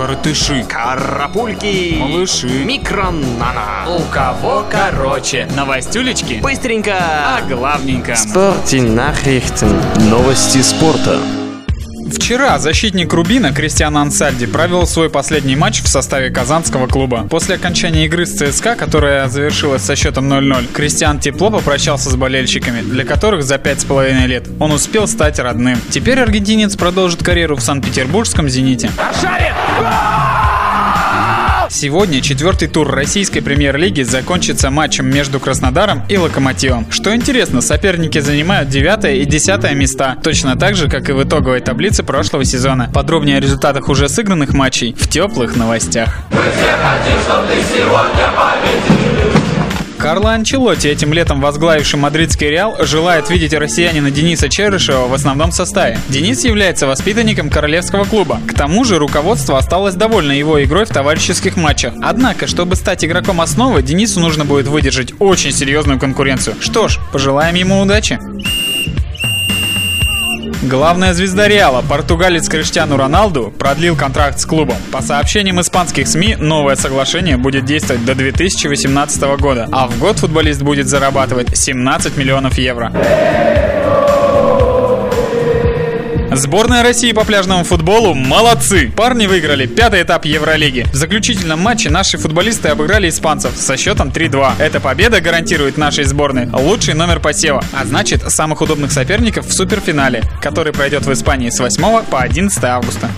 коротыши, Карапульки. малыши. Микронана. У кого короче? Новостюлечки? Быстренько. А главненько. Nachrichten. Новости спорта. Вчера защитник Рубина Кристиан Ансальди провел свой последний матч в составе казанского клуба. После окончания игры с ЦСКА, которая завершилась со счетом 0-0, Кристиан тепло попрощался с болельщиками, для которых за пять с половиной лет он успел стать родным. Теперь аргентинец продолжит карьеру в Санкт-Петербургском «Зените». Сегодня четвертый тур российской премьер-лиги закончится матчем между Краснодаром и Локомотивом. Что интересно, соперники занимают 9 и 10 места, точно так же, как и в итоговой таблице прошлого сезона. Подробнее о результатах уже сыгранных матчей в теплых новостях. Карло Анчелотти, этим летом возглавивший мадридский Реал, желает видеть россиянина Дениса Черышева в основном составе. Денис является воспитанником королевского клуба. К тому же руководство осталось довольно его игрой в товарищеских матчах. Однако, чтобы стать игроком основы, Денису нужно будет выдержать очень серьезную конкуренцию. Что ж, пожелаем ему удачи. Главная звезда Реала, португалец Криштиану Роналду, продлил контракт с клубом. По сообщениям испанских СМИ, новое соглашение будет действовать до 2018 года, а в год футболист будет зарабатывать 17 миллионов евро. Сборная России по пляжному футболу молодцы! Парни выиграли пятый этап Евролиги. В заключительном матче наши футболисты обыграли испанцев со счетом 3-2. Эта победа гарантирует нашей сборной лучший номер посева, а значит самых удобных соперников в суперфинале, который пройдет в Испании с 8 по 11 августа.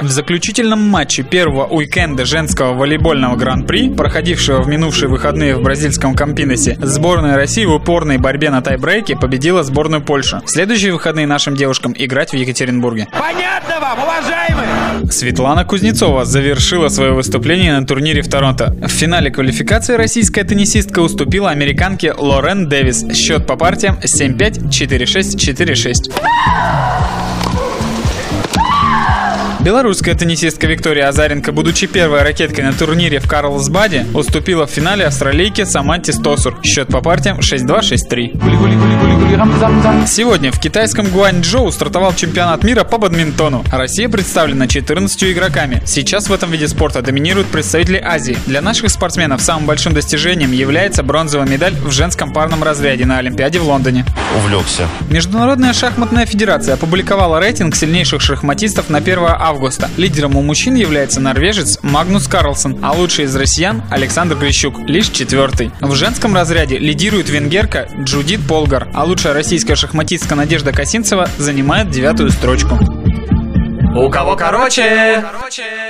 В заключительном матче первого уикенда женского волейбольного гран-при, проходившего в минувшие выходные в бразильском Кампиносе, сборная России в упорной борьбе на тайбрейке победила сборную Польши. В следующие выходные нашим девушкам играть в Екатеринбурге. Понятно вам, уважаемые? Светлана Кузнецова завершила свое выступление на турнире в Торонто. В финале квалификации российская теннисистка уступила американке Лорен Дэвис. Счет по партиям 7-5, 4-6, 4-6. Белорусская теннисистка Виктория Азаренко, будучи первой ракеткой на турнире в Карлсбаде, уступила в финале австралийке Саманте Стосур. Счет по партиям 6-2, 6-3. Сегодня в китайском Гуанчжоу стартовал чемпионат мира по бадминтону. Россия представлена 14 игроками. Сейчас в этом виде спорта доминируют представители Азии. Для наших спортсменов самым большим достижением является бронзовая медаль в женском парном разряде на Олимпиаде в Лондоне. Увлекся. Международная шахматная федерация опубликовала рейтинг сильнейших шахматистов на 1 августа. Лидером у мужчин является норвежец Магнус Карлсон, а лучший из россиян Александр Грищук, лишь четвертый. В женском разряде лидирует венгерка Джудит Полгар, а лучшая российская шахматистка Надежда Косинцева занимает девятую строчку. У кого? Короче, короче.